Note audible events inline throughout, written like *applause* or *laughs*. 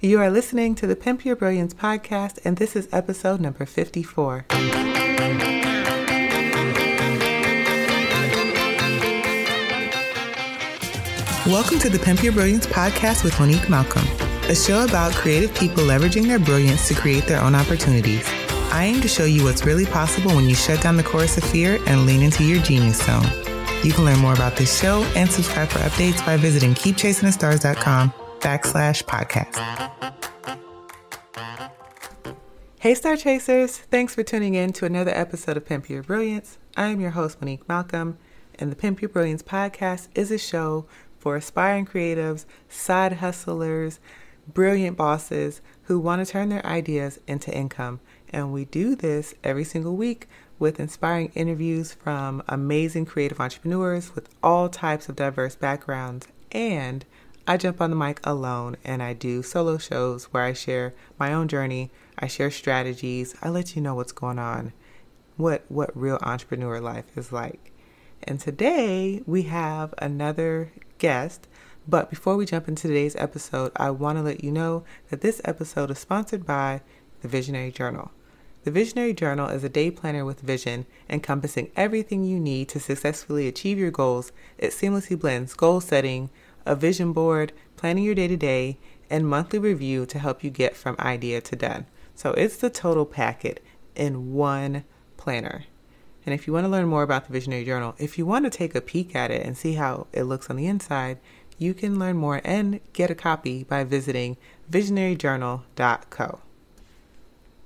You are listening to the Pimp Your Brilliance podcast, and this is episode number 54. Welcome to the Pimp Your Brilliance podcast with Monique Malcolm, a show about creative people leveraging their brilliance to create their own opportunities. I aim to show you what's really possible when you shut down the chorus of fear and lean into your genius zone. You can learn more about this show and subscribe for updates by visiting keepchasingthestars.com backslash podcast. Hey, Star Chasers! Thanks for tuning in to another episode of Pimp Your Brilliance. I am your host, Monique Malcolm, and the Pimp Your Brilliance podcast is a show for aspiring creatives, side hustlers, brilliant bosses who want to turn their ideas into income. And we do this every single week with inspiring interviews from amazing creative entrepreneurs with all types of diverse backgrounds and I jump on the mic alone and I do solo shows where I share my own journey, I share strategies, I let you know what's going on, what what real entrepreneur life is like. And today we have another guest, but before we jump into today's episode, I want to let you know that this episode is sponsored by the Visionary Journal. The Visionary Journal is a day planner with vision, encompassing everything you need to successfully achieve your goals. It seamlessly blends goal setting, a vision board, planning your day to day, and monthly review to help you get from idea to done. So it's the total packet in one planner. And if you want to learn more about the Visionary Journal, if you want to take a peek at it and see how it looks on the inside, you can learn more and get a copy by visiting visionaryjournal.co.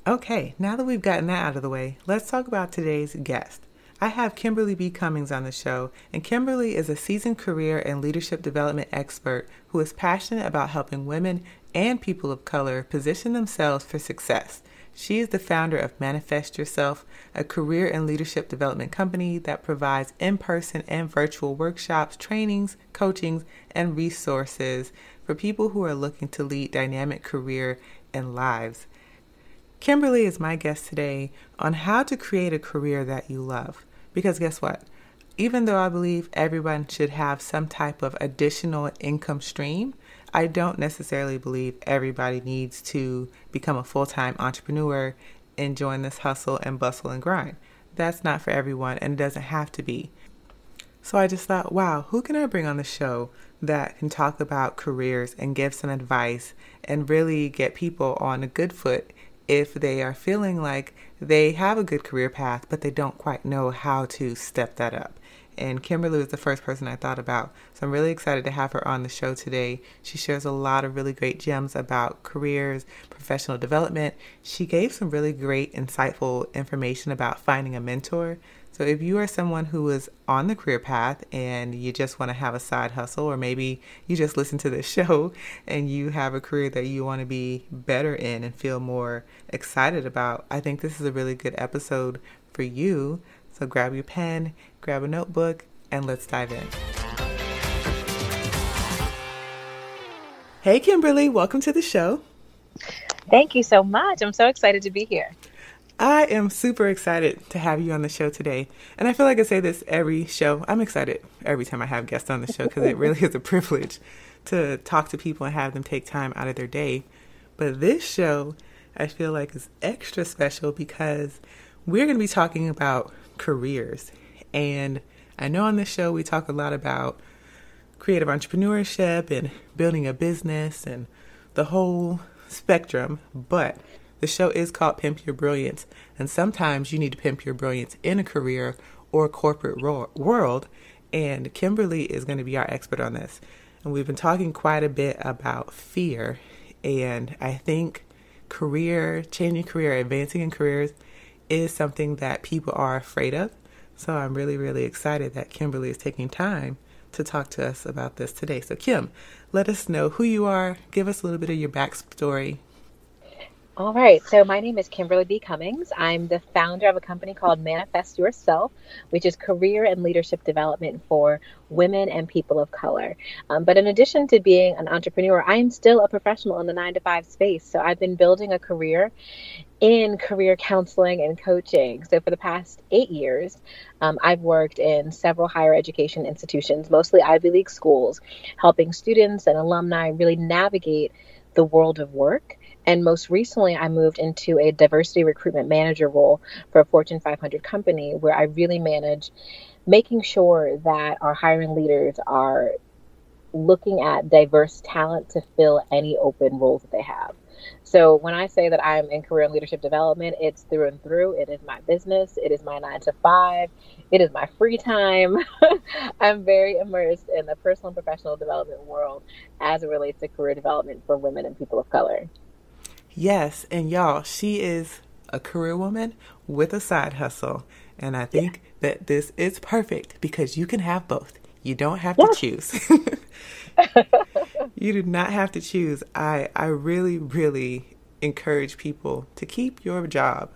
Okay, now that we've gotten that out of the way, let's talk about today's guest. I have Kimberly B. Cummings on the show, and Kimberly is a seasoned career and leadership development expert who is passionate about helping women and people of color position themselves for success. She is the founder of Manifest Yourself, a career and leadership development company that provides in person and virtual workshops, trainings, coachings, and resources for people who are looking to lead dynamic career and lives. Kimberly is my guest today on how to create a career that you love. Because guess what? Even though I believe everyone should have some type of additional income stream, I don't necessarily believe everybody needs to become a full time entrepreneur and join this hustle and bustle and grind. That's not for everyone and it doesn't have to be. So I just thought, wow, who can I bring on the show that can talk about careers and give some advice and really get people on a good foot if they are feeling like they have a good career path, but they don't quite know how to step that up. And Kimberly was the first person I thought about. So I'm really excited to have her on the show today. She shares a lot of really great gems about careers, professional development. She gave some really great, insightful information about finding a mentor. So if you are someone who is on the career path and you just want to have a side hustle, or maybe you just listen to this *laughs* show and you have a career that you want to be better in and feel more excited about, I think this is a really good episode for you. So grab your pen, grab a notebook, and let's dive in. Hey, Kimberly, welcome to the show. Thank you so much. I'm so excited to be here. I am super excited to have you on the show today. And I feel like I say this every show. I'm excited every time I have guests on the show because it really *laughs* is a privilege to talk to people and have them take time out of their day. But this show, I feel like, is extra special because we're going to be talking about careers. And I know on this show we talk a lot about creative entrepreneurship and building a business and the whole spectrum, but the show is called Pimp Your Brilliance, and sometimes you need to pimp your brilliance in a career or corporate ro- world. And Kimberly is going to be our expert on this. And we've been talking quite a bit about fear. And I think career, changing career, advancing in careers is something that people are afraid of. So I'm really, really excited that Kimberly is taking time to talk to us about this today. So, Kim, let us know who you are. Give us a little bit of your backstory. All right. So my name is Kimberly B. Cummings. I'm the founder of a company called Manifest Yourself, which is career and leadership development for women and people of color. Um, but in addition to being an entrepreneur, I am still a professional in the nine to five space. So I've been building a career in career counseling and coaching. So for the past eight years, um, I've worked in several higher education institutions, mostly Ivy League schools, helping students and alumni really navigate the world of work. And most recently, I moved into a diversity recruitment manager role for a Fortune 500 company where I really manage making sure that our hiring leaders are looking at diverse talent to fill any open roles that they have. So when I say that I'm in career and leadership development, it's through and through. It is my business. It is my nine to five. It is my free time. *laughs* I'm very immersed in the personal and professional development world as it relates to career development for women and people of color. Yes, and y'all, she is a career woman with a side hustle. And I think yeah. that this is perfect because you can have both. You don't have to choose. *laughs* you do not have to choose. I I really really encourage people to keep your job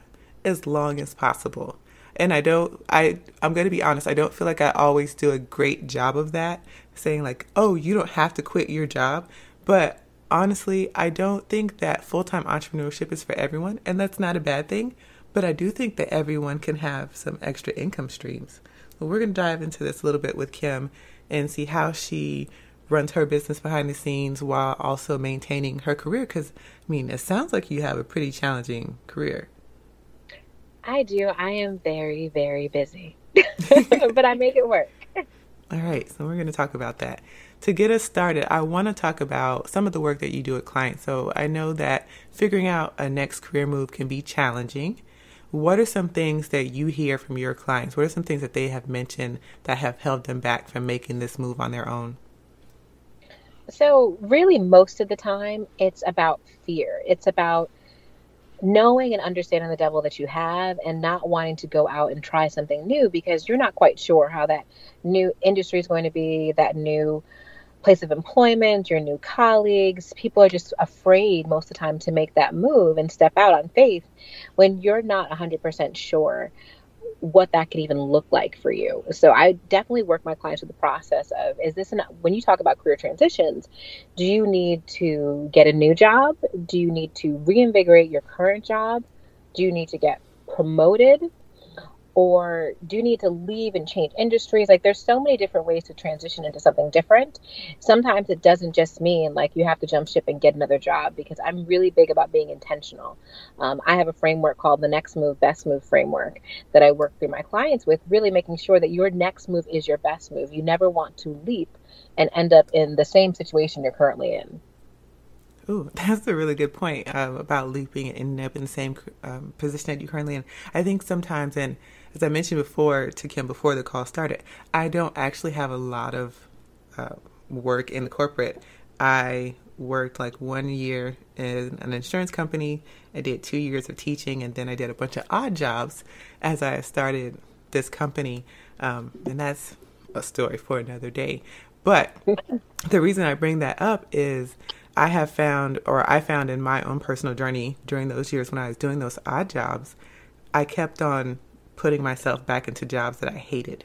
as long as possible. And I don't I I'm going to be honest, I don't feel like I always do a great job of that, saying like, "Oh, you don't have to quit your job." But honestly, I don't think that full-time entrepreneurship is for everyone, and that's not a bad thing, but I do think that everyone can have some extra income streams. But we're going to dive into this a little bit with Kim and see how she runs her business behind the scenes while also maintaining her career. Because, I mean, it sounds like you have a pretty challenging career. I do. I am very, very busy, *laughs* but I make it work. *laughs* All right. So, we're going to talk about that. To get us started, I want to talk about some of the work that you do with clients. So, I know that figuring out a next career move can be challenging what are some things that you hear from your clients? What are some things that they have mentioned that have held them back from making this move on their own? So, really, most of the time, it's about fear. It's about knowing and understanding the devil that you have and not wanting to go out and try something new because you're not quite sure how that new industry is going to be, that new place of employment, your new colleagues. People are just afraid most of the time to make that move and step out on faith when you're not 100% sure what that could even look like for you. So I definitely work my clients with the process of is this an when you talk about career transitions, do you need to get a new job? Do you need to reinvigorate your current job? Do you need to get promoted? Or do you need to leave and change industries. Like there's so many different ways to transition into something different. Sometimes it doesn't just mean like you have to jump ship and get another job because i'm really big about being intentional. Um, i have a framework called the next move best move framework that i work through my clients with really making sure that your next move is your best move. You never want to leap and end up in the same situation you're currently in Ooh, *laughs* that's a really good point um, about looping and ending up in the same um, position that you're currently in. I think sometimes, and as I mentioned before to Kim before the call started, I don't actually have a lot of uh, work in the corporate. I worked like one year in an insurance company. I did two years of teaching, and then I did a bunch of odd jobs as I started this company. Um, and that's a story for another day. But *laughs* the reason I bring that up is I have found, or I found in my own personal journey during those years when I was doing those odd jobs, I kept on putting myself back into jobs that I hated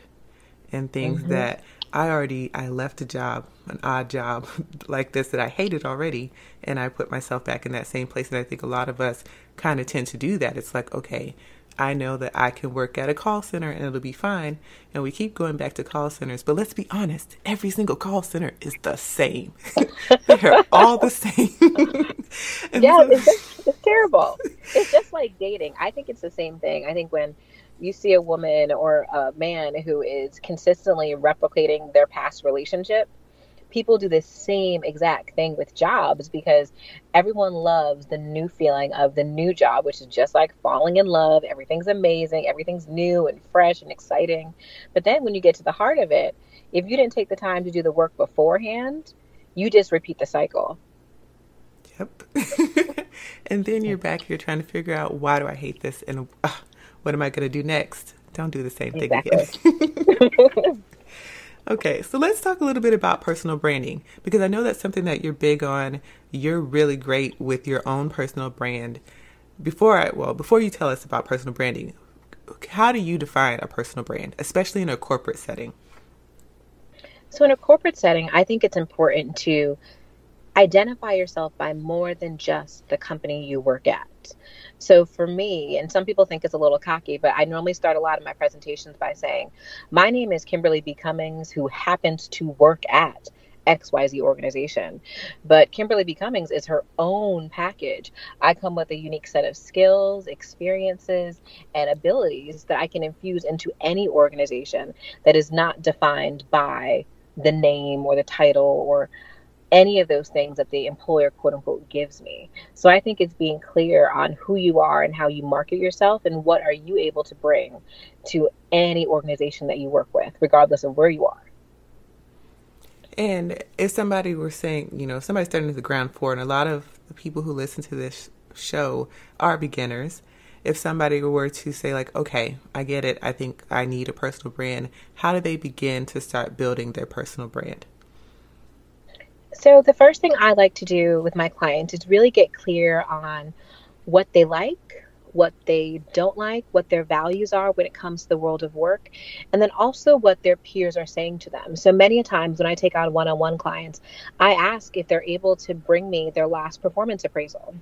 and things mm-hmm. that I already I left a job, an odd job *laughs* like this that I hated already, and I put myself back in that same place. And I think a lot of us kind of tend to do that. It's like, okay, I know that I can work at a call center and it'll be fine. And we keep going back to call centers. But let's be honest, every single call center is the same. *laughs* They're all the same. *laughs* yeah, so- it's, just, it's terrible. It's just like dating. I think it's the same thing. I think when you see a woman or a man who is consistently replicating their past relationship, people do the same exact thing with jobs because everyone loves the new feeling of the new job, which is just like falling in love. Everything's amazing, everything's new and fresh and exciting. But then when you get to the heart of it, if you didn't take the time to do the work beforehand, you just repeat the cycle. Yep. *laughs* and then you're back here trying to figure out why do I hate this and uh, what am I going to do next? Don't do the same thing again. *laughs* Okay, so let's talk a little bit about personal branding because I know that's something that you're big on. You're really great with your own personal brand. Before I, well, before you tell us about personal branding, how do you define a personal brand, especially in a corporate setting? So, in a corporate setting, I think it's important to identify yourself by more than just the company you work at. So for me, and some people think it's a little cocky, but I normally start a lot of my presentations by saying, My name is Kimberly B. Cummings, who happens to work at XYZ organization. But Kimberly B. Cummings is her own package. I come with a unique set of skills, experiences, and abilities that I can infuse into any organization that is not defined by the name or the title or any of those things that the employer quote unquote gives me. So I think it's being clear on who you are and how you market yourself and what are you able to bring to any organization that you work with, regardless of where you are. And if somebody were saying, you know, if somebody's starting at the ground floor, and a lot of the people who listen to this show are beginners, if somebody were to say, like, okay, I get it, I think I need a personal brand, how do they begin to start building their personal brand? So, the first thing I like to do with my clients is really get clear on what they like, what they don't like, what their values are when it comes to the world of work, and then also what their peers are saying to them. So, many times when I take on one on one clients, I ask if they're able to bring me their last performance appraisal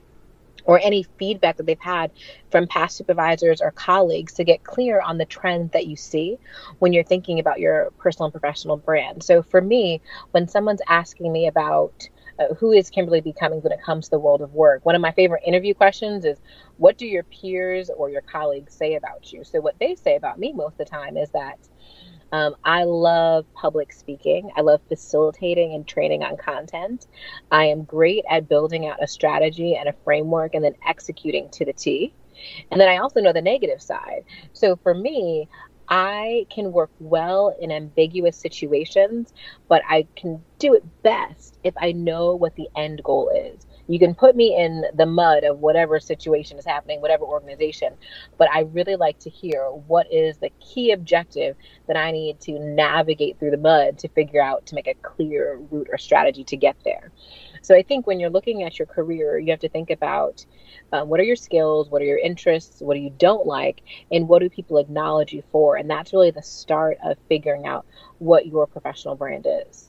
or any feedback that they've had from past supervisors or colleagues to get clear on the trend that you see when you're thinking about your personal and professional brand. So for me, when someone's asking me about uh, who is Kimberly B. Cummings when it comes to the world of work, one of my favorite interview questions is what do your peers or your colleagues say about you? So what they say about me most of the time is that um, I love public speaking. I love facilitating and training on content. I am great at building out a strategy and a framework and then executing to the T. And then I also know the negative side. So for me, I can work well in ambiguous situations, but I can do it best if I know what the end goal is. You can put me in the mud of whatever situation is happening, whatever organization, but I really like to hear what is the key objective that I need to navigate through the mud to figure out to make a clear route or strategy to get there. So I think when you're looking at your career, you have to think about um, what are your skills, what are your interests, what do you don't like, and what do people acknowledge you for? And that's really the start of figuring out what your professional brand is.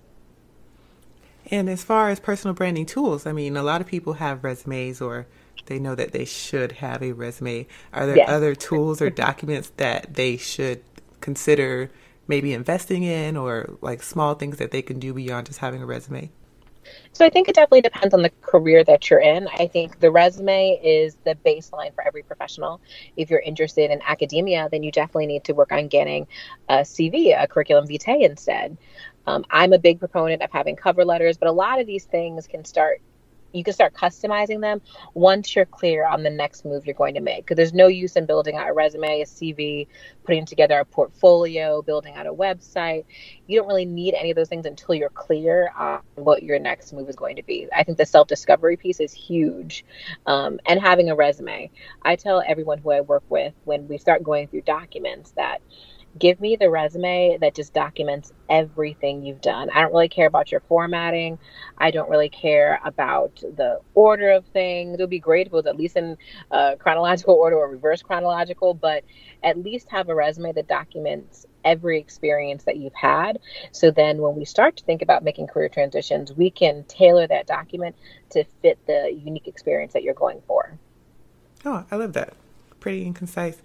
And as far as personal branding tools, I mean, a lot of people have resumes or they know that they should have a resume. Are there yes. other tools or documents that they should consider maybe investing in or like small things that they can do beyond just having a resume? So I think it definitely depends on the career that you're in. I think the resume is the baseline for every professional. If you're interested in academia, then you definitely need to work on getting a CV, a curriculum vitae instead. Um, I'm a big proponent of having cover letters, but a lot of these things can start you can start customizing them once you're clear on the next move you're going to make. Because there's no use in building out a resume, a CV, putting together a portfolio, building out a website. You don't really need any of those things until you're clear on what your next move is going to be. I think the self discovery piece is huge. Um, and having a resume. I tell everyone who I work with when we start going through documents that give me the resume that just documents everything you've done. I don't really care about your formatting. I don't really care about the order of things. It would be great if it was at least in uh, chronological order or reverse chronological, but at least have a resume that documents every experience that you've had. So then when we start to think about making career transitions, we can tailor that document to fit the unique experience that you're going for. Oh, I love that. Pretty and concise.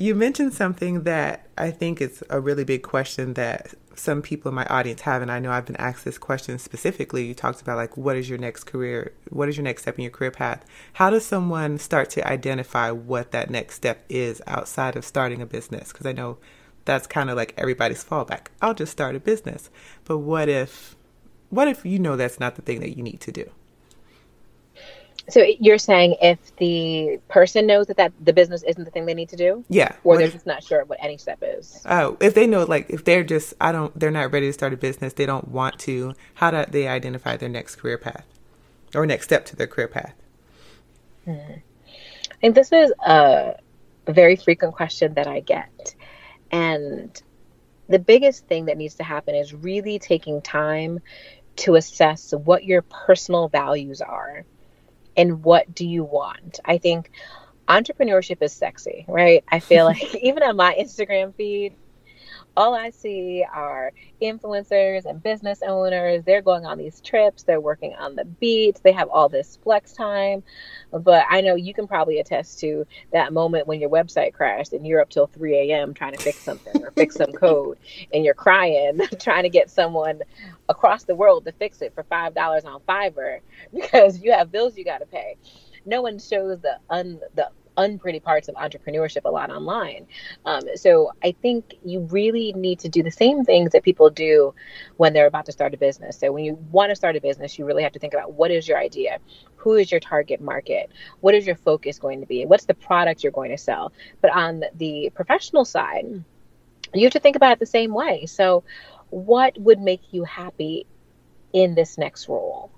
You mentioned something that I think is a really big question that some people in my audience have, and I know I've been asked this question specifically. You talked about like, what is your next career? What is your next step in your career path? How does someone start to identify what that next step is outside of starting a business? Because I know that's kind of like everybody's fallback. I'll just start a business. But what if, what if you know that's not the thing that you need to do? So you're saying if the person knows that, that the business isn't the thing they need to do? Yeah. Or they're just not sure what any step is? Oh, if they know, like, if they're just, I don't, they're not ready to start a business, they don't want to, how do they identify their next career path or next step to their career path? Hmm. I think this is a very frequent question that I get. And the biggest thing that needs to happen is really taking time to assess what your personal values are and what do you want? I think entrepreneurship is sexy, right? I feel *laughs* like even on my Instagram feed, all I see are influencers and business owners. They're going on these trips, they're working on the beach, they have all this flex time. But I know you can probably attest to that moment when your website crashed and you're up till 3 a.m. trying to fix something or fix some *laughs* code and you're crying *laughs* trying to get someone across the world to fix it for $5 on Fiverr *laughs* because you have bills you got to pay. No one shows the un, the unpretty parts of entrepreneurship a lot online. Um, so I think you really need to do the same things that people do when they're about to start a business. So when you want to start a business, you really have to think about what is your idea? Who is your target market? What is your focus going to be? What's the product you're going to sell? But on the professional side, you have to think about it the same way. So, what would make you happy in this next role?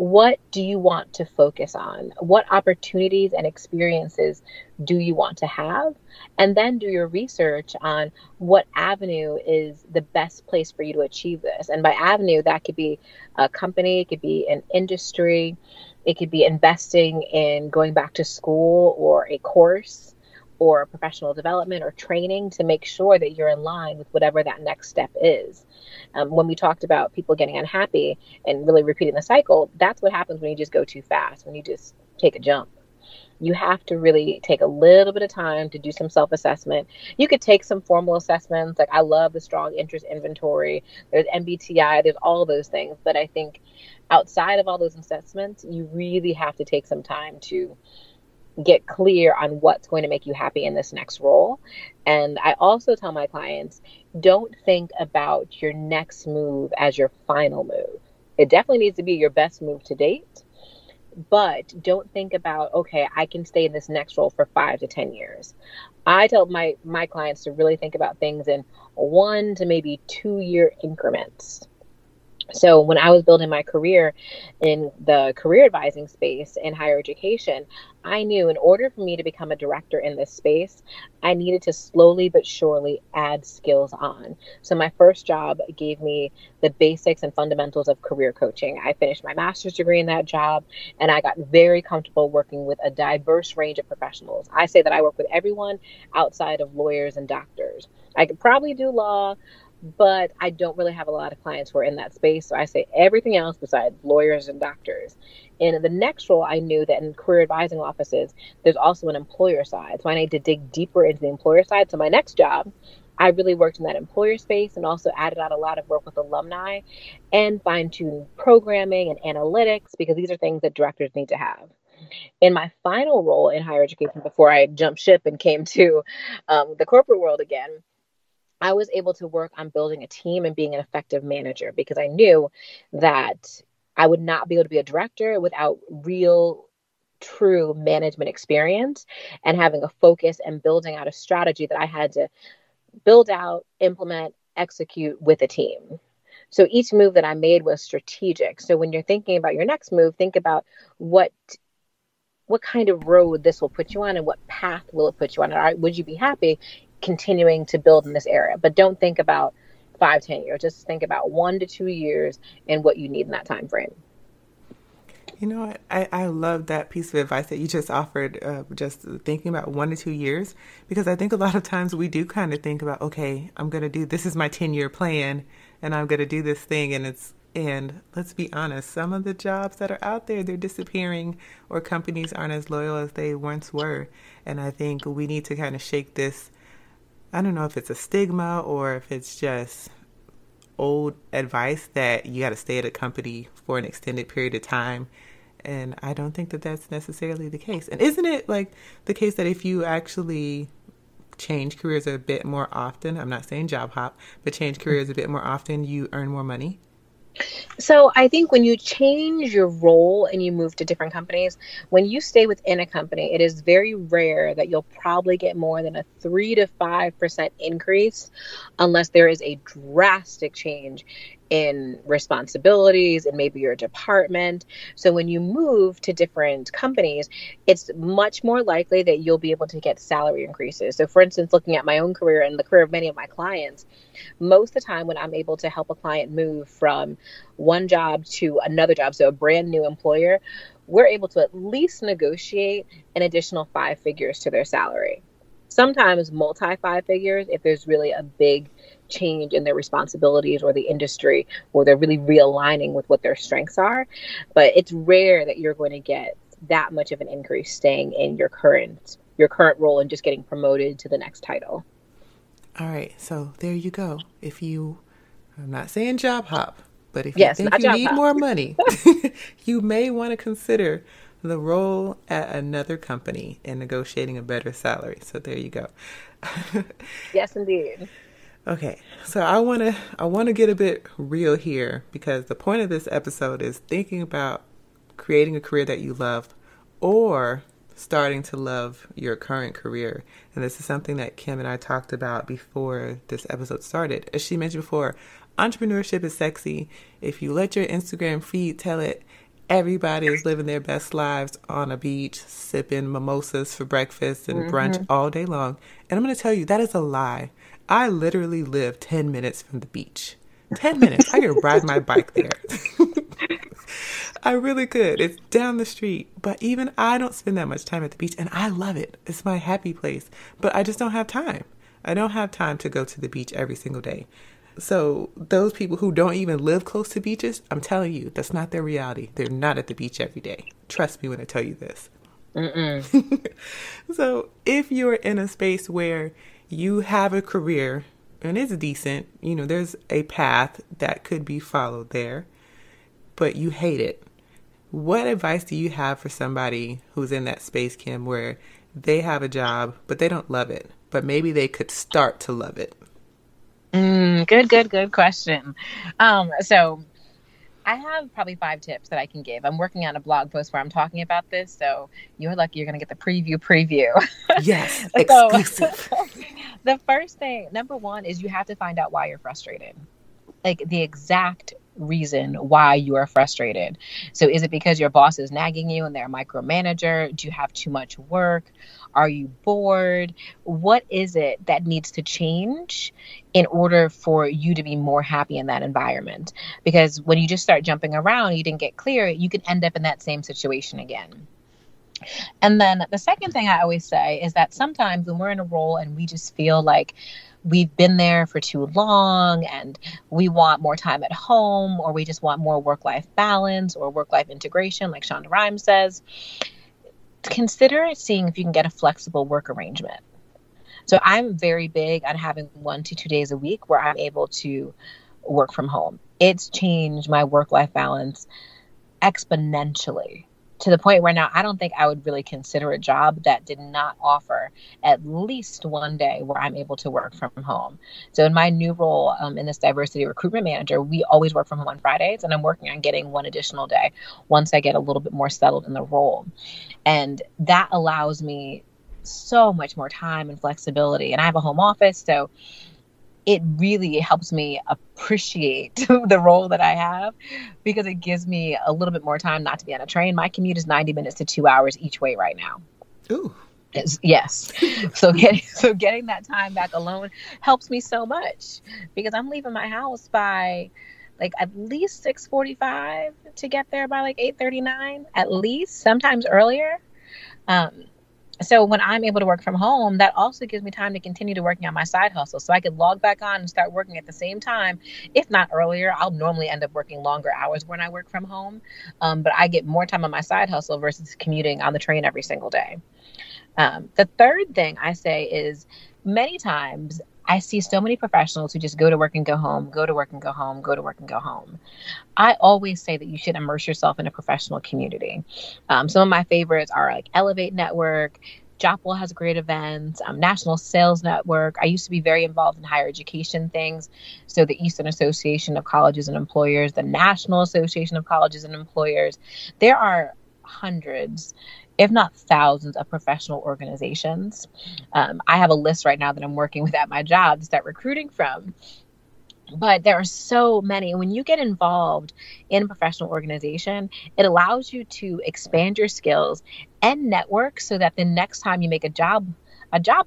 What do you want to focus on? What opportunities and experiences do you want to have? And then do your research on what avenue is the best place for you to achieve this. And by avenue, that could be a company, it could be an industry, it could be investing in going back to school or a course or professional development or training to make sure that you're in line with whatever that next step is um, when we talked about people getting unhappy and really repeating the cycle, that's what happens when you just go too fast, when you just take a jump. You have to really take a little bit of time to do some self assessment. You could take some formal assessments. Like, I love the strong interest inventory. There's MBTI, there's all those things. But I think outside of all those assessments, you really have to take some time to get clear on what's going to make you happy in this next role. And I also tell my clients don't think about your next move as your final move. It definitely needs to be your best move to date, but don't think about, okay, I can stay in this next role for five to 10 years. I tell my, my clients to really think about things in one to maybe two year increments. So when I was building my career in the career advising space in higher education, I knew in order for me to become a director in this space, I needed to slowly but surely add skills on. So my first job gave me the basics and fundamentals of career coaching. I finished my master's degree in that job and I got very comfortable working with a diverse range of professionals. I say that I work with everyone outside of lawyers and doctors. I could probably do law, but I don't really have a lot of clients who are in that space. So I say everything else besides lawyers and doctors. In the next role, I knew that in career advising offices, there's also an employer side. So I need to dig deeper into the employer side. So my next job, I really worked in that employer space and also added on a lot of work with alumni and fine tune programming and analytics because these are things that directors need to have. In my final role in higher education, before I jumped ship and came to um, the corporate world again, I was able to work on building a team and being an effective manager because I knew that I would not be able to be a director without real true management experience and having a focus and building out a strategy that I had to build out, implement, execute with a team. So each move that I made was strategic. So when you're thinking about your next move, think about what what kind of road this will put you on and what path will it put you on. Would you be happy continuing to build in this area. But don't think about five, ten years. Just think about one to two years and what you need in that time frame. You know what? I, I love that piece of advice that you just offered, uh, just thinking about one to two years, because I think a lot of times we do kind of think about, okay, I'm going to do this is my 10 year plan and I'm going to do this thing. And it's, and let's be honest, some of the jobs that are out there, they're disappearing or companies aren't as loyal as they once were. And I think we need to kind of shake this I don't know if it's a stigma or if it's just old advice that you got to stay at a company for an extended period of time. And I don't think that that's necessarily the case. And isn't it like the case that if you actually change careers a bit more often, I'm not saying job hop, but change careers a bit more often, you earn more money? So I think when you change your role and you move to different companies, when you stay within a company, it is very rare that you'll probably get more than a three to five percent increase unless there is a drastic change in responsibilities and maybe your department. So when you move to different companies, it's much more likely that you'll be able to get salary increases. So for instance, looking at my own career and the career of many of my clients, most of the time when I'm able to help a client move from one job to another job, so a brand new employer, we're able to at least negotiate an additional five figures to their salary. sometimes multi five figures if there's really a big change in their responsibilities or the industry or they're really realigning with what their strengths are. But it's rare that you're going to get that much of an increase staying in your current your current role and just getting promoted to the next title. All right, so there you go. If you, I'm not saying job hop, but if yes, you think you need hop. more money, *laughs* *laughs* you may want to consider the role at another company and negotiating a better salary. So there you go. *laughs* yes, indeed. Okay, so I want to I want to get a bit real here because the point of this episode is thinking about creating a career that you love or starting to love your current career. And this is something that Kim and I talked about before this episode started. As she mentioned before, entrepreneurship is sexy. If you let your Instagram feed tell it, everybody is living their best lives on a beach, sipping mimosas for breakfast and mm-hmm. brunch all day long. And I'm going to tell you, that is a lie. I literally live 10 minutes from the beach. 10 minutes. I could ride my bike there. *laughs* I really could. It's down the street. But even I don't spend that much time at the beach and I love it. It's my happy place. But I just don't have time. I don't have time to go to the beach every single day. So, those people who don't even live close to beaches, I'm telling you, that's not their reality. They're not at the beach every day. Trust me when I tell you this. *laughs* so, if you're in a space where you have a career and it's decent, you know, there's a path that could be followed there, but you hate it. What advice do you have for somebody who's in that space, Kim, where they have a job, but they don't love it, but maybe they could start to love it? Mm, good, good, good question. Um, so I have probably five tips that I can give. I'm working on a blog post where I'm talking about this, so you're lucky you're going to get the preview preview. *laughs* Yes, exclusive. *laughs* the first thing, number one, is you have to find out why you're frustrated. Like the exact reason why you are frustrated. So, is it because your boss is nagging you and they're a micromanager? Do you have too much work? Are you bored? What is it that needs to change in order for you to be more happy in that environment? Because when you just start jumping around, you didn't get clear, you can end up in that same situation again. And then the second thing I always say is that sometimes when we're in a role and we just feel like we've been there for too long and we want more time at home or we just want more work life balance or work life integration, like Shonda Rhimes says, consider seeing if you can get a flexible work arrangement. So I'm very big on having one to two days a week where I'm able to work from home. It's changed my work life balance exponentially to the point where now I don't think I would really consider a job that did not offer at least one day where I'm able to work from home. So in my new role um, in this diversity recruitment manager, we always work from home on Fridays, and I'm working on getting one additional day once I get a little bit more settled in the role, and that allows me so much more time and flexibility. And I have a home office, so it really helps me appreciate *laughs* the role that I have because it gives me a little bit more time not to be on a train. My commute is 90 minutes to two hours each way right now. Ooh. It's, yes. *laughs* so getting so getting that time back alone helps me so much because I'm leaving my house by like at least 6:45 to get there by like 8:39 at least sometimes earlier um, so when I'm able to work from home, that also gives me time to continue to working on my side hustle. So I could log back on and start working at the same time, if not earlier. I'll normally end up working longer hours when I work from home, um, but I get more time on my side hustle versus commuting on the train every single day. Um, the third thing I say is many times I see so many professionals who just go to work and go home, go to work and go home, go to work and go home. I always say that you should immerse yourself in a professional community. Um, some of my favorites are like Elevate Network, Jopwell has great events, um, National Sales Network. I used to be very involved in higher education things. So, the Eastern Association of Colleges and Employers, the National Association of Colleges and Employers. There are hundreds if not thousands of professional organizations. Um, I have a list right now that I'm working with at my job to start recruiting from. But there are so many. When you get involved in a professional organization, it allows you to expand your skills and network so that the next time you make a job a job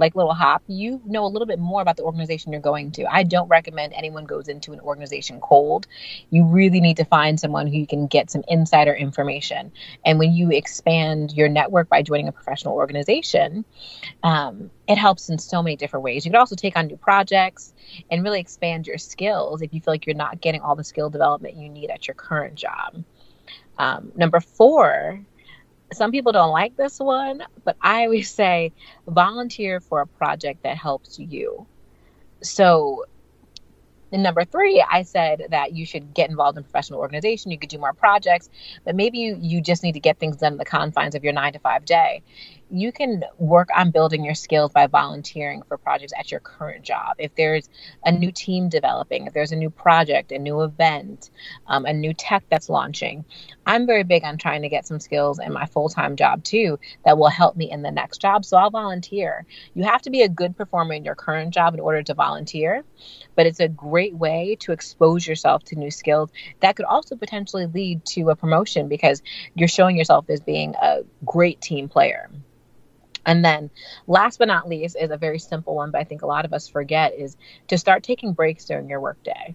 like Little Hop, you know a little bit more about the organization you're going to. I don't recommend anyone goes into an organization cold. You really need to find someone who you can get some insider information. And when you expand your network by joining a professional organization, um, it helps in so many different ways. You can also take on new projects and really expand your skills if you feel like you're not getting all the skill development you need at your current job. Um, number four, some people don't like this one, but I always say volunteer for a project that helps you. So, number three, I said that you should get involved in professional organization. You could do more projects, but maybe you, you just need to get things done in the confines of your nine to five day you can work on building your skills by volunteering for projects at your current job. If there's a new team developing, if there's a new project, a new event, um, a new tech that's launching, I'm very big on trying to get some skills in my full time job too that will help me in the next job. So I'll volunteer. You have to be a good performer in your current job in order to volunteer, but it's a great way to expose yourself to new skills that could also potentially lead to a promotion because you're showing yourself as being a great team player. And then last but not least is a very simple one, but I think a lot of us forget is to start taking breaks during your workday.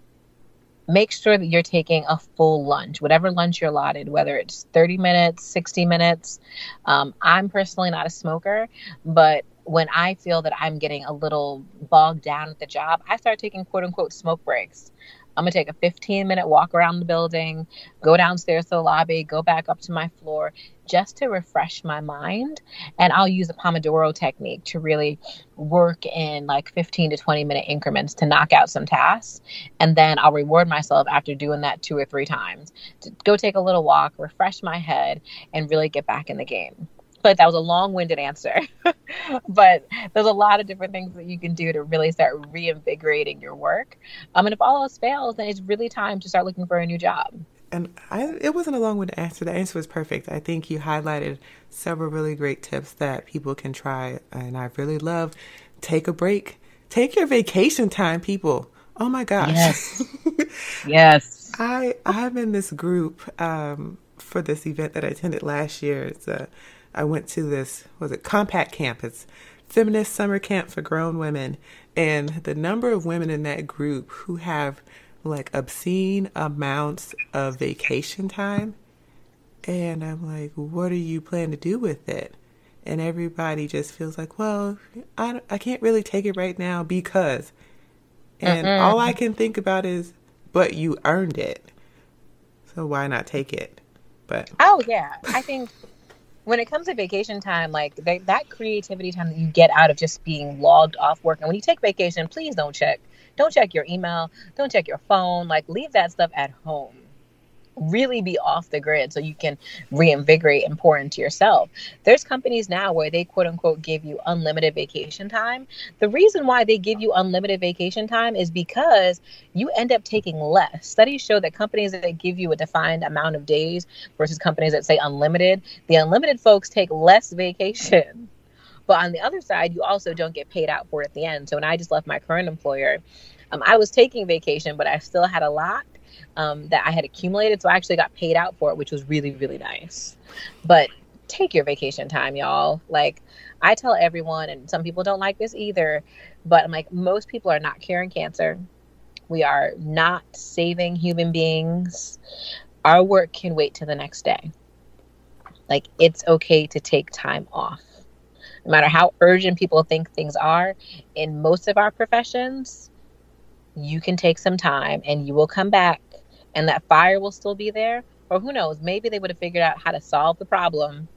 Make sure that you're taking a full lunch, whatever lunch you're allotted, whether it's 30 minutes, 60 minutes. Um, I'm personally not a smoker, but when I feel that I'm getting a little bogged down at the job, I start taking quote unquote smoke breaks. I'm gonna take a 15 minute walk around the building, go downstairs to the lobby, go back up to my floor just to refresh my mind. And I'll use a Pomodoro technique to really work in like 15 to 20 minute increments to knock out some tasks. And then I'll reward myself after doing that two or three times to go take a little walk, refresh my head, and really get back in the game But that was a long-winded answer *laughs* but there's a lot of different things that you can do to really start reinvigorating your work um, and if all else fails then it's really time to start looking for a new job and I, it wasn't a long-winded answer. The answer was perfect. I think you highlighted several really great tips that people can try and i really love take a break. Take your vacation time people. Oh my gosh. Yes. *laughs* Yes. I i'm in this group um, for this event that i attended last year. It's a I went to this was it compact campus feminist summer camp for grown women. And the number of women in that group who have like obscene amounts of vacation time. And I'm like what are you planning to do with it? And everybody just feels like well I, I can't really take it right now because. And uh-uh. all I can think about is but you earned it. So why not take it? But oh yeah. I think when it comes to vacation time, like that creativity time that you get out of just being logged off work, and when you take vacation, please don't check, don't check your email, don't check your phone, like leave that stuff at home really be off the grid so you can reinvigorate and pour into yourself. There's companies now where they quote unquote give you unlimited vacation time. The reason why they give you unlimited vacation time is because you end up taking less. Studies show that companies that give you a defined amount of days versus companies that say unlimited, the unlimited folks take less vacation. But on the other side, you also don't get paid out for it at the end. So when I just left my current employer, um, I was taking vacation, but I still had a lot um, that I had accumulated. So I actually got paid out for it, which was really, really nice. But take your vacation time, y'all. Like I tell everyone, and some people don't like this either, but I'm like, most people are not curing cancer. We are not saving human beings. Our work can wait till the next day. Like it's okay to take time off. No matter how urgent people think things are, in most of our professions, you can take some time and you will come back and that fire will still be there. Or who knows, maybe they would have figured out how to solve the problem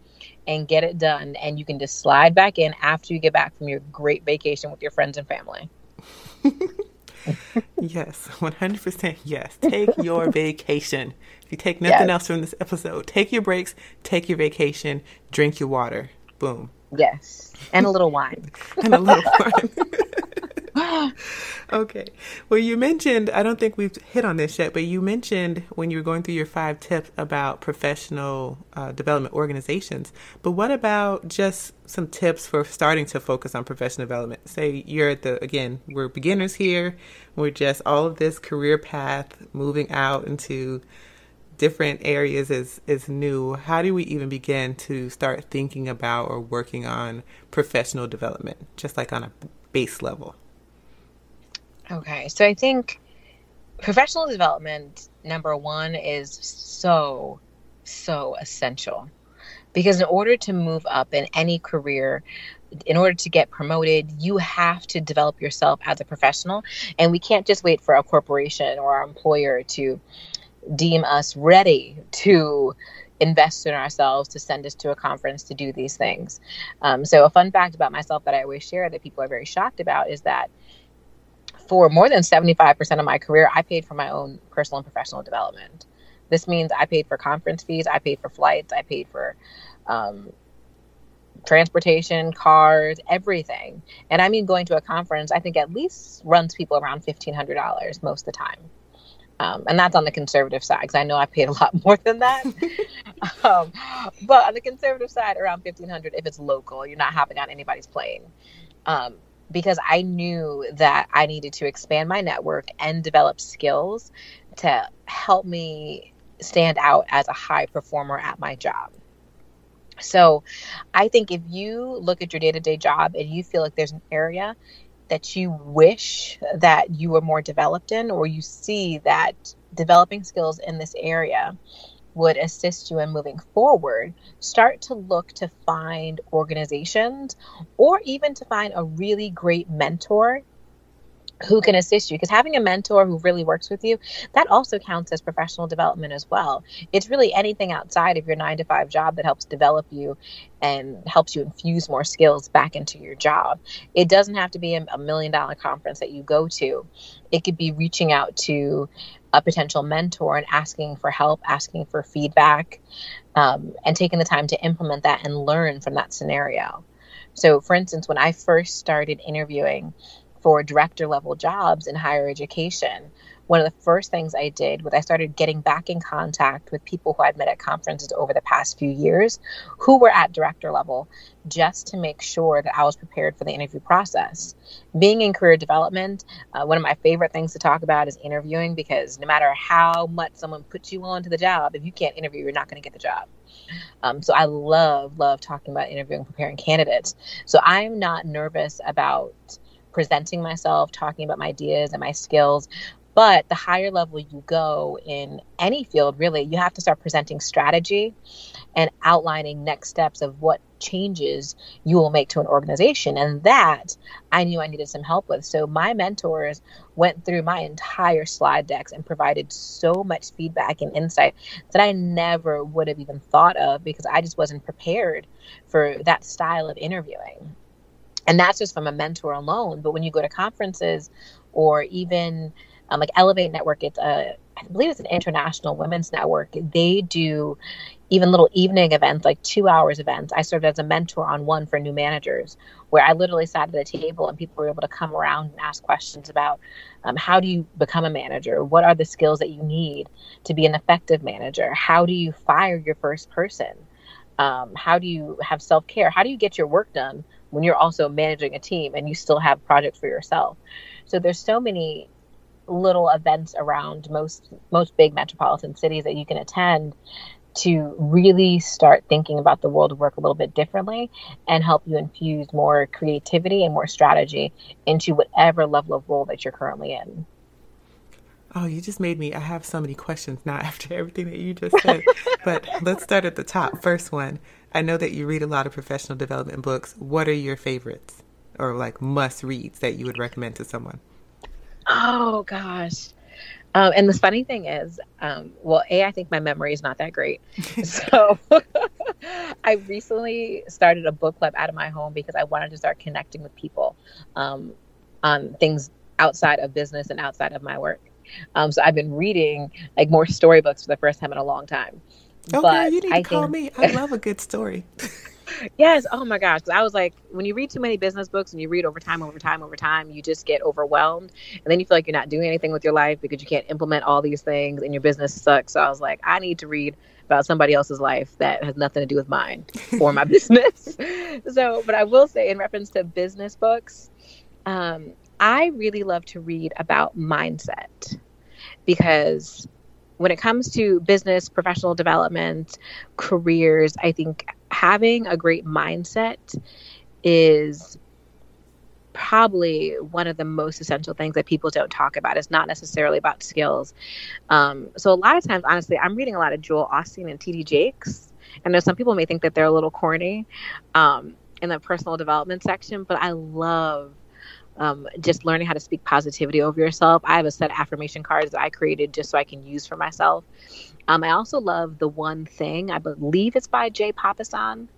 and get it done. And you can just slide back in after you get back from your great vacation with your friends and family. *laughs* yes, 100% yes. Take your *laughs* vacation. If you take nothing yes. else from this episode, take your breaks, take your vacation, drink your water. Boom. Yes. And a little wine. *laughs* and a little wine. *laughs* okay. Well, you mentioned, I don't think we've hit on this yet, but you mentioned when you were going through your five tips about professional uh, development organizations. But what about just some tips for starting to focus on professional development? Say you're at the, again, we're beginners here. We're just all of this career path moving out into different areas is is new, how do we even begin to start thinking about or working on professional development, just like on a base level? Okay, so I think professional development number one is so so essential because in order to move up in any career in order to get promoted, you have to develop yourself as a professional. And we can't just wait for a corporation or our employer to deem us ready to invest in ourselves to send us to a conference to do these things. Um, so, a fun fact about myself that I always share that people are very shocked about is that for more than 75% of my career, I paid for my own personal and professional development. This means I paid for conference fees, I paid for flights, I paid for um, transportation, cars, everything. And I mean, going to a conference, I think at least runs people around $1,500 most of the time. Um, and that's on the conservative side because I know I paid a lot *laughs* more than that. *laughs* um, but on the conservative side, around 1500 if it's local, you're not hopping on anybody's plane. Um, because I knew that I needed to expand my network and develop skills to help me stand out as a high performer at my job. So I think if you look at your day to day job and you feel like there's an area that you wish that you were more developed in, or you see that developing skills in this area would assist you in moving forward, start to look to find organizations or even to find a really great mentor who can assist you because having a mentor who really works with you that also counts as professional development as well. It's really anything outside of your 9 to 5 job that helps develop you and helps you infuse more skills back into your job. It doesn't have to be a, million dollar conference that you go to. It could be reaching out to a potential mentor and asking for help asking for feedback um, and taking the time to implement that and learn from that scenario. So for instance when i first started interviewing for director level jobs in higher education, one of the first things I did was I started getting back in contact with people who I'd met at conferences over the past few years who were at director level just to make sure that I was prepared for the interview process. Being in career development, uh, one of my favorite things to talk about is interviewing because no matter how much someone puts you onto the job, if you can't interview, you're not going to get the job. Um, so I love, love talking about interviewing, preparing candidates. So I'm not nervous about presenting myself, talking about my ideas and my skills. But the higher level you go in any field, really, you have to start presenting strategy and outlining next steps of what changes you will make to an organization. And that I knew I needed some help with. So my mentors went through my entire slide decks and provided so much feedback and insight that I never would have even thought of because I just wasn't prepared for that style of interviewing and that's just from a mentor alone. But when you go to conferences or even um, like elevate network it's a i believe it's an international women's network. They do even little evening events like two hours events. I served as a mentor on one for new managers where i literally sat at a table and people were able to come around and ask questions about um, how do you become a manager? What are the skills that you need to be an effective manager? How do you fire your first person? Um, how do you have self-care? How do you get your work done when you're also managing a team and you still have projects for yourself. So there's so many little events around most most big metropolitan cities that you can attend to really start thinking about the world of work a little bit differently and help you infuse more creativity and more strategy into whatever level of role that you're currently in. Oh, you just made me. I have so many questions now *laughs* after everything that you just said. *laughs* but let's start at the top. First one I know that you read a lot of professional development books. What are your favorites or like must reads that you would recommend to someone? Oh, gosh. Um, and the funny thing is, um, well, A, I think my memory is not that great. *laughs* so *laughs* I recently started a book club out of my home because I wanted to start connecting with people um, on things outside of business and outside of my work. Um, so I've been reading like more storybooks for the first time in a long time. Okay, but you need to I call think... me. I *laughs* love a good story. yes. Oh my gosh. I was like, when you read too many business books and you read over time, over time, over time, you just get overwhelmed. And then you feel like you're not doing anything with your life because you can't implement all these things and your business sucks. So I was like, I need to read about somebody else's life that has nothing to do with mine or my *laughs* business. *laughs* so, but I will say, in reference to business books, um, I really love to read about mindset because when it comes to business, professional development, careers, I think having a great mindset is probably one of the most essential things that people don't talk about. It's not necessarily about skills. Um, so a lot of times, honestly, I'm reading a lot of Joel Osteen and T.D. Jakes. I know some people may think that they're a little corny um, in the personal development section, but I love um, just learning how to speak positivity over yourself. I have a set of affirmation cards that I created just so I can use for myself. Um, I also love the one thing. I believe it's by Jay Papasan.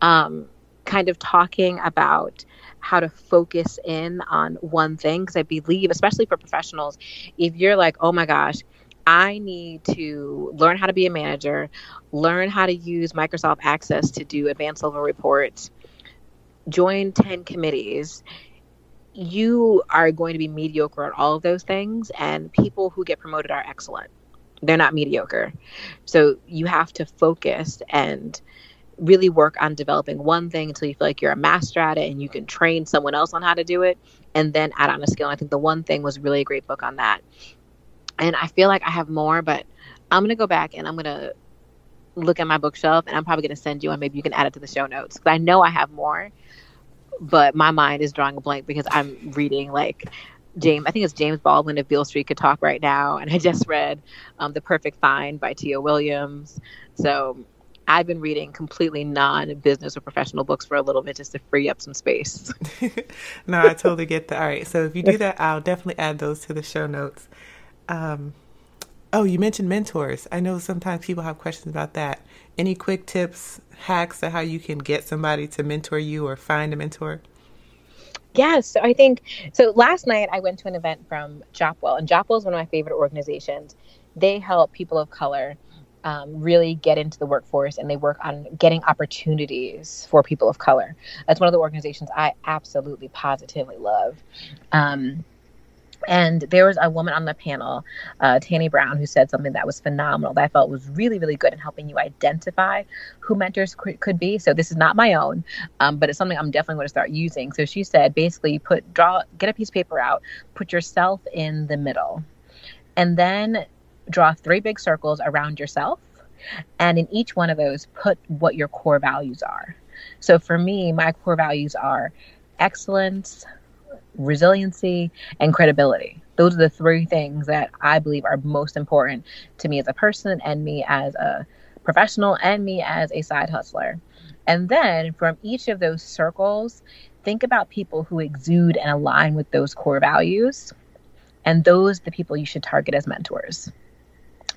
Um, kind of talking about how to focus in on one thing because I believe, especially for professionals, if you're like, oh my gosh, I need to learn how to be a manager, learn how to use Microsoft Access to do advanced level reports, join 10 committees. You are going to be mediocre at all of those things, and people who get promoted are excellent. They're not mediocre. So you have to focus and really work on developing one thing until you feel like you're a master at it and you can train someone else on how to do it and then add on a skill. I think the one thing was really a great book on that. And I feel like I have more, but I'm going to go back and I'm going to look at my bookshelf and I'm probably going to send you and maybe you can add it to the show notes because I know I have more, but my mind is drawing a blank because I'm reading like James, I think it's James Baldwin if Beale Street could talk right now. And I *laughs* just read um, The Perfect Find by Tia Williams. So I've been reading completely non business or professional books for a little bit just to free up some space. *laughs* no, I totally get that. All right. So if you do that, I'll definitely add those to the show notes. Um, oh, you mentioned mentors. I know sometimes people have questions about that. Any quick tips, hacks of how you can get somebody to mentor you or find a mentor? Yes, so I think so. Last night I went to an event from Jopwell, and Jopwell is one of my favorite organizations. They help people of color um, really get into the workforce and they work on getting opportunities for people of color. That's one of the organizations I absolutely positively love. Um, and there was a woman on the panel, uh, Brown, who said something that was phenomenal that I felt was really, really good in helping you identify who mentors could, could be. So this is not my own, um, but it's something I'm definitely going to start using. So she said, basically, put draw, get a piece of paper out, put yourself in the middle, and then draw three big circles around yourself. And in each one of those, put what your core values are. So for me, my core values are excellence, resiliency, and credibility. Those are the three things that I believe are most important to me as a person and me as a professional and me as a side hustler. And then from each of those circles, think about people who exude and align with those core values. And those the people you should target as mentors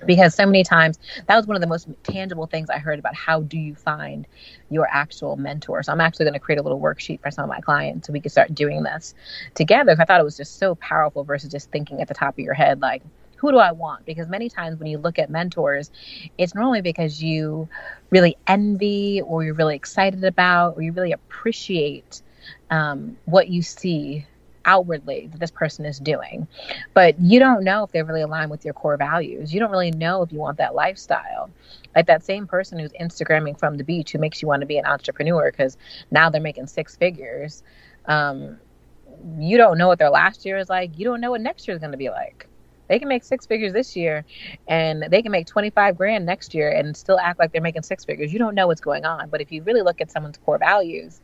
because so many times that was one of the most tangible things I heard about how do you find your actual mentor. So I'm actually going to create a little worksheet for some of my clients so we can start doing this together. I thought it was just so powerful versus just thinking at the top of your head like who do I want? Because many times when you look at mentors, it's normally because you really envy or you're really excited about or you really appreciate um, what you see outwardly that this person is doing. But you don't know if they really align with your core values. You don't really know if you want that lifestyle. Like that same person who's Instagramming from the beach who makes you want to be an entrepreneur because now they're making six figures. Um, you don't know what their last year is like. You don't know what next year is going to be like. They can make six figures this year and they can make 25 grand next year and still act like they're making six figures. You don't know what's going on. But if you really look at someone's core values,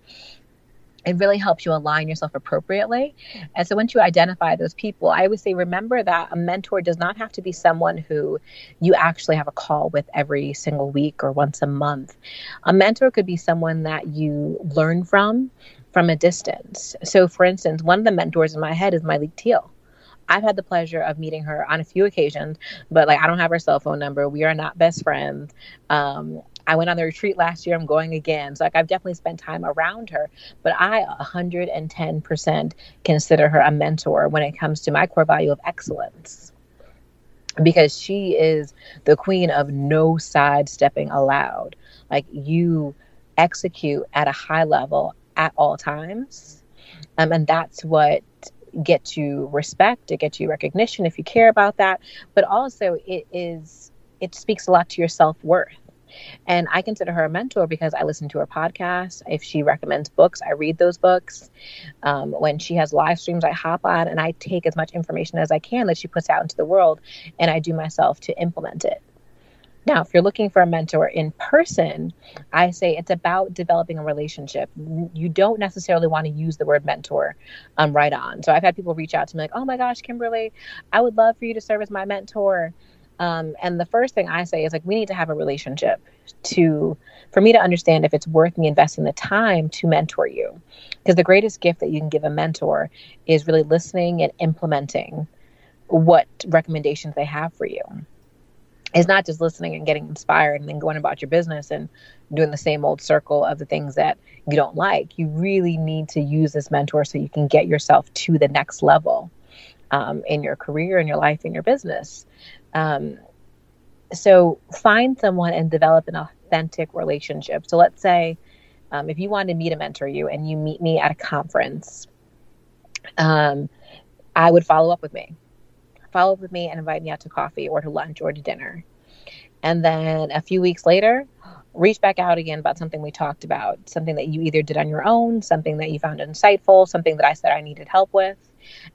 it really helps you align yourself appropriately. And so once you identify those people, I would say remember that a mentor does not have to be someone who you actually have a call with every single week or once a month. A mentor could be someone that you learn from from a distance. So for instance, one of the mentors in my head is Myleik Teele. I've had the pleasure of meeting her on a few occasions, but like I don't have her cell phone number. We are not best friends. Um, I went on the retreat last year. I'm going again. So like I've definitely spent time around her, but I 110% consider her a mentor when it comes to my core value of excellence. Because she is the queen of no sidestepping allowed. Like you execute at a high level at all times. Um, and that's what gets you respect, it gets you recognition if you care about that. But also it is it speaks a lot to your self-worth And I consider her a mentor because I listen to her podcast. If she recommends books, I read those books. Um, when she has live streams, I hop on and I take as much information as I can that she puts out into the world and I do myself to implement it. Now, if you're looking for a mentor in person, I say it's about developing a relationship. You don't necessarily want to use the word mentor um, right on. So I've had people reach out to me like, oh my gosh, Kimberly, I would love for you to serve as my mentor. Um, and the first thing I say is like, we need to have a relationship to, for me to understand if it's worth me investing the time to mentor you. Because the greatest gift that you can give a mentor is really listening and implementing what recommendations they have for you is not just listening and getting inspired and then going about your business and doing the same old circle of the things that you don't like. You really need to use this mentor so you can get yourself to the next level um, in your career, in your life, in your business. Um, so find someone and develop an authentic relationship. So let's say um, if you wanted me to mentor you and you meet me at a conference, um, I would follow up with me follow up with me and invite me out to coffee or to lunch or to dinner. And then a few weeks later, reach back out again about something we talked about, something that you either did on your own, something that you found insightful, something that I said I needed help with,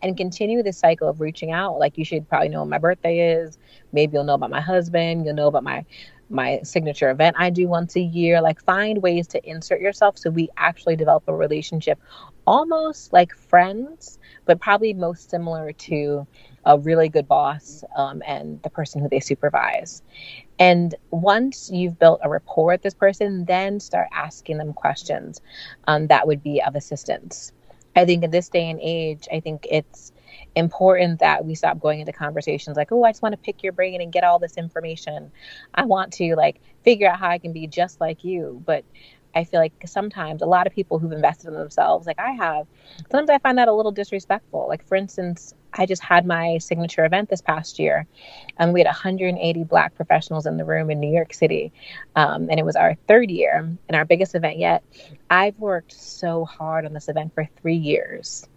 and continue this cycle of reaching out. Like you should probably know when my birthday is. Maybe you'll know about my husband. You'll know about my my signature event I do once a year. Like find ways to insert yourself so we actually develop a relationship almost like friends, but probably most similar to a really good boss um, and the person who they supervise. And once you've built a rapport with this person, then start asking them questions um, that would be of assistance. I think in this day and age, I think it's important that we stop going into conversations like, oh, I just want to pick your brain and get all this information. I want to like figure out how I can be just like you. But I feel like sometimes a lot of people who've invested in themselves, like I have, sometimes I find that a little disrespectful. Like, for instance, I just had my signature event this past year, and we had 180 Black professionals in the room in New York City, um, and it was our third year and our biggest event yet. I've worked so hard on this event for three years.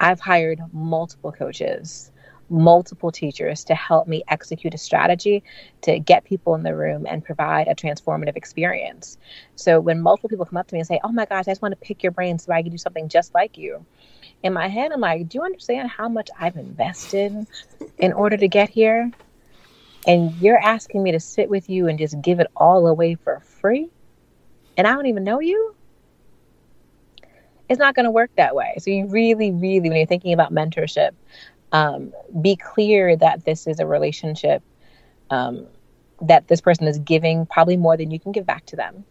I've hired multiple coaches multiple teachers to help me execute a strategy to get people in the room and provide a transformative experience. So when multiple people come up to me and say, "Oh my gosh, I just want to pick your brain so I can do something just like you," in my head, I'm like, "Do you understand how much I've invested in order to get here?" And you're asking me to sit with you and just give it all away for free, and I don't even know you it's not going to work that way. So you really, really, when you're thinking about mentorship, um, be clear that this is a relationship um, that this person is giving probably more than you can give back to them.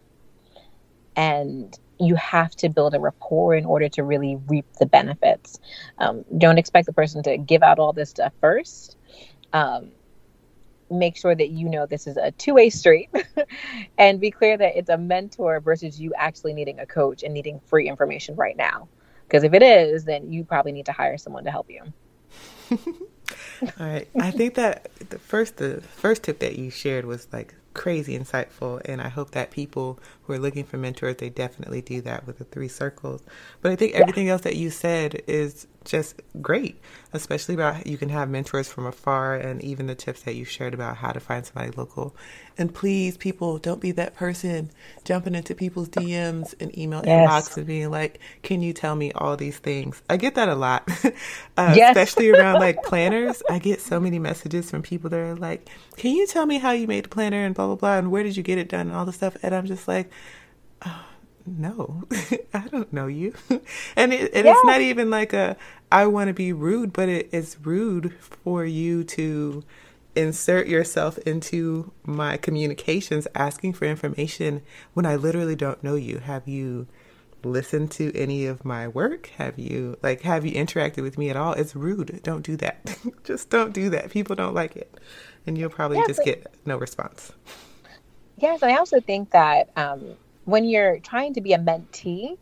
And you have to build a rapport in order to really reap the benefits. Um, don't expect the person to give out all this stuff first. Um, make sure that you know this is a two way street *laughs* and be clear that it's a mentor versus you actually needing a coach and needing free information right now. Because if it is, then you probably need to hire someone to help you. *laughs* All right. I think that the first the first tip that you shared was like crazy insightful and I hope that people who are looking for mentors they definitely do that with the three circles. But I think everything yeah. else that you said is just great, especially about you can have mentors from afar and even the tips that you shared about how to find somebody local. And please, people, don't be that person jumping into people's DMs and email yes. inbox and being like, "Can you tell me all these things?" I get that a lot, *laughs* uh, yes. especially around like planners. I get so many messages from people that are like, "Can you tell me how you made the planner and blah blah blah and where did you get it done and all this stuff?" And I'm just like. Oh, no, *laughs* I don't know you. *laughs* and it, and yeah. it's not even like a, I want to be rude, but it is rude for you to insert yourself into my communications asking for information when I literally don't know you. Have you listened to any of my work? Have you like have you interacted with me at all? It's rude. Don't do that. *laughs* just don't do that. People don't like it. And you'll probably yeah, just get no response. Yes, I also think that um, when you're trying to be a mentee,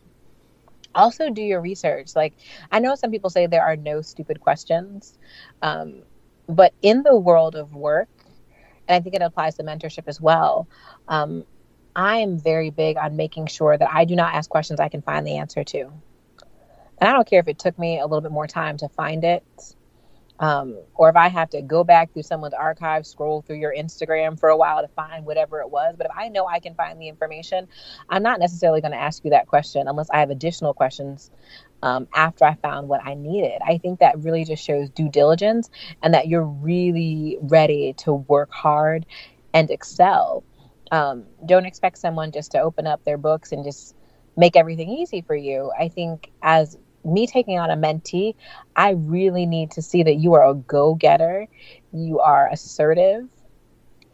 also do your research. Like, I know some people say there are no stupid questions, um, but in the world of work, and I think it applies to mentorship as well. Um, I am very big on making sure that I do not ask questions I can find the answer to. And I don't care if it took me a little bit more time to find it. Um, or if I have to go back through someone's archive, scroll through your Instagram for a while to find whatever it was. But if I know I can find the information, I'm not necessarily going to ask you that question unless I have additional questions um, after I found what I needed. I think that really just shows due diligence and that you're really ready to work hard and excel. Um, don't expect someone just to open up their books and just make everything easy for you. I think as me taking on a mentee, I really need to see that you are a go getter, you are assertive,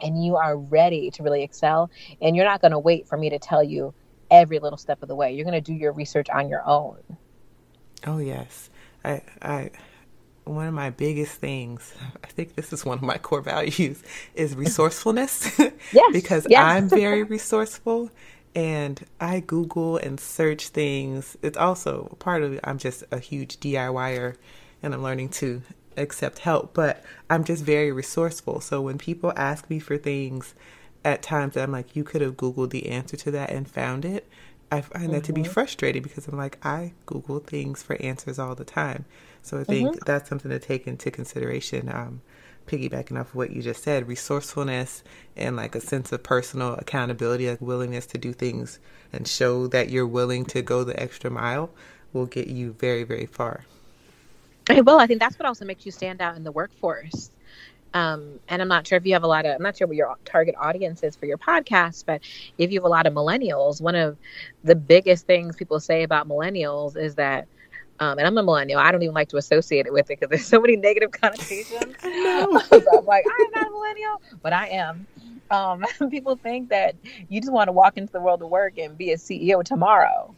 and you are ready to really excel. And you're not going to wait for me to tell you every little step of the way. You're going to do your research on your own. Oh yes, I, I, one of my biggest things. *laughs* I think this is one of my core values is *laughs* resourcefulness. *laughs* yes, because yes. I'm very resourceful, and I Google and search things. It's also part of. I'm just a huge DIYer, and I'm learning to accept help. But I'm just very resourceful. So when people ask me for things, at times I'm like, you could have Googled the answer to that and found it. I find mm-hmm. that to be mm-hmm. frustrating because I'm like, I Google things for answers all the time. So I think mm-hmm. that's something to take into consideration. Um, piggybacking off of what you just said, resourcefulness and like a sense of personal accountability, like willingness to do things and show that you're willing to go the extra mile will get you very, very far. It will. I think that's what also makes you stand out in the workforce. Um, and I'm not sure if you have a lot of, I'm not sure what your target audience is for your podcast, but if you have a lot of millennials, one of the biggest things people say about millennials is that, um, and I'm a millennial, I don't even like to associate it with it because there's so many negative *laughs* connotations. no. *laughs* so I'm like, I'm not a millennial, but I am. Um, *laughs* people think that you just want to walk into the world of work and be a CEO tomorrow.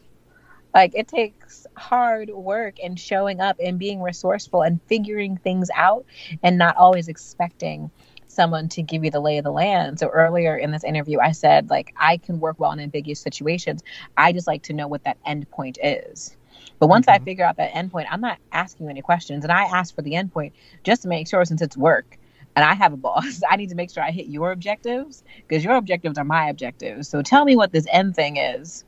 Like it takes hard work and showing up and being resourceful and figuring things out and not always expecting someone to give you the lay of the land. So earlier in this interview, I said, like, I can work well in ambiguous situations. I just like to know what that end point is. But once mm-hmm. I figure out that end point, I'm not asking you any questions. And I ask for the end point just to make sure, since it's work and I have a boss, *laughs* I need to make sure I hit your objectives because your objectives are my objectives. So tell me what this end thing is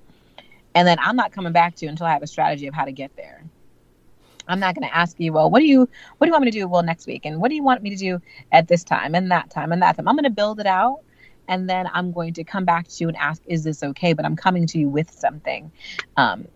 and then I'm not coming back to you until I have a strategy of how to get there. I'm not going to ask you, well, what do you what do you want me to do well next week, and what do you want me to do at this time and that time and that time. I'm going to build it out, and then I'm going to come back to you and ask, is this okay? But I'm coming to you with something, um,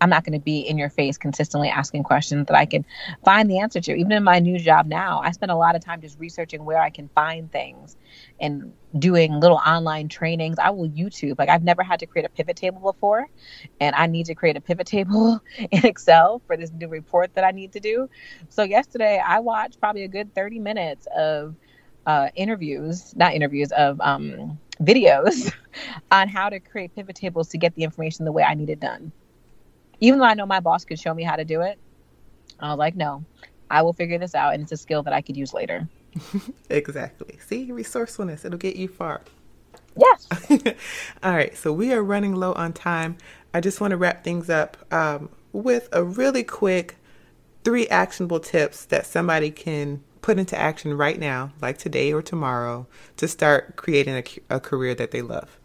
I'm not going to be in your face consistently asking questions that I can find the answer to. Even in my new job now, I spend a lot of time just researching where I can find things and doing little online trainings. I will YouTube. Like I've never had to create a pivot table before, and I need to create a pivot table *laughs* in Excel for this new report that I need to do. So yesterday I watched probably a good 30 minutes of uh, interviews, not interviews, of um, videos *laughs* on how to create pivot tables to get the information the way I need it done even though I know my boss could show me how to do it, I was like, no, I will figure this out, and it's a skill that I could use later. *laughs* exactly. See, resourcefulness, it'll get you far. Yes. *laughs* All right, so we are running low on time. I just want to wrap things up um, with a really quick three actionable tips that somebody can put into action right now, like today or tomorrow, to start creating a, a career that they love.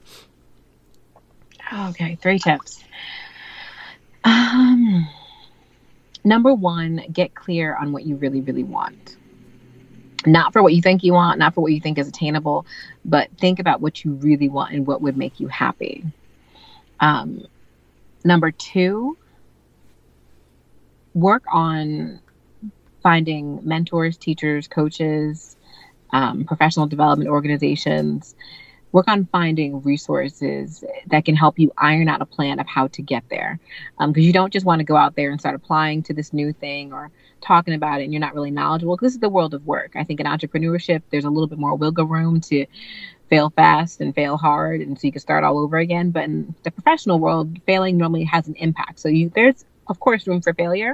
Okay, three tips. Um, number one, get clear on what you really, really want. Not for what you think you want, not for what you think is attainable, but think about what you really want and what would make you happy. Um, number two, work on finding mentors, teachers, coaches, um, professional development organizations work on finding resources that can help you iron out a plan of how to get there. Because um, you don't just want to go out there and start applying to this new thing or talking about it and you're not really knowledgeable. Because this is the world of work. I think in entrepreneurship, there's a little bit more wiggle room to fail fast and fail hard and so you can start all over again but in the professional world failing normally has an impact so you there's of course room for failure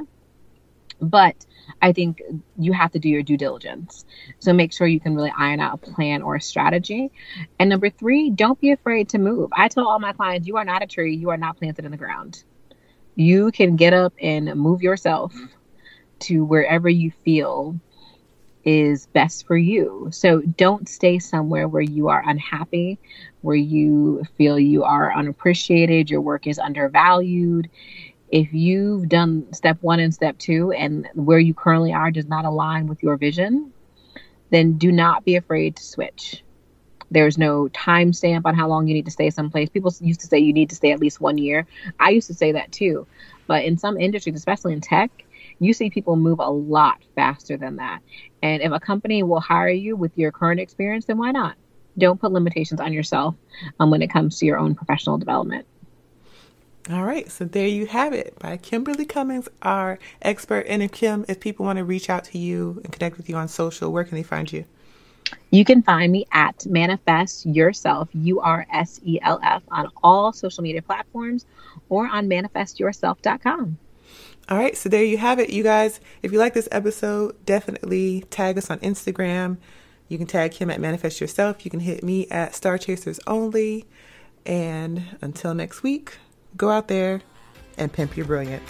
but I think you have to do your due diligence. So make sure you can really iron out a plan or a strategy. And number three, don't be afraid to move. I tell all my clients, you are not a tree, you are not planted in the ground. You can get up and move yourself to wherever you feel is best for you. So don't stay somewhere where you are unhappy, where you feel you are unappreciated, your work is undervalued If you've done step one and step two, and where you currently are does not align with your vision, then do not be afraid to switch. There's no time stamp on how long you need to stay someplace. People used to say you need to stay at least one year. I used to say that too. But in some industries, especially in tech, you see people move a lot faster than that. And if a company will hire you with your current experience, then why not? Don't put limitations on yourself um, when it comes to your own professional development. All right, so there you have it by Kimberly Cummings, our expert. And if Kim, if people want to reach out to you and connect with you on social, where can they find you? You can find me at Manifest Yourself, U R S E L F, on all social media platforms or on manifestyourself.com. All right, so there you have it, you guys. If you like this episode, definitely tag us on Instagram. You can tag him at Manifest Yourself. You can hit me at Star Chasers Only. And until next week, Go out there and pimp your brilliance.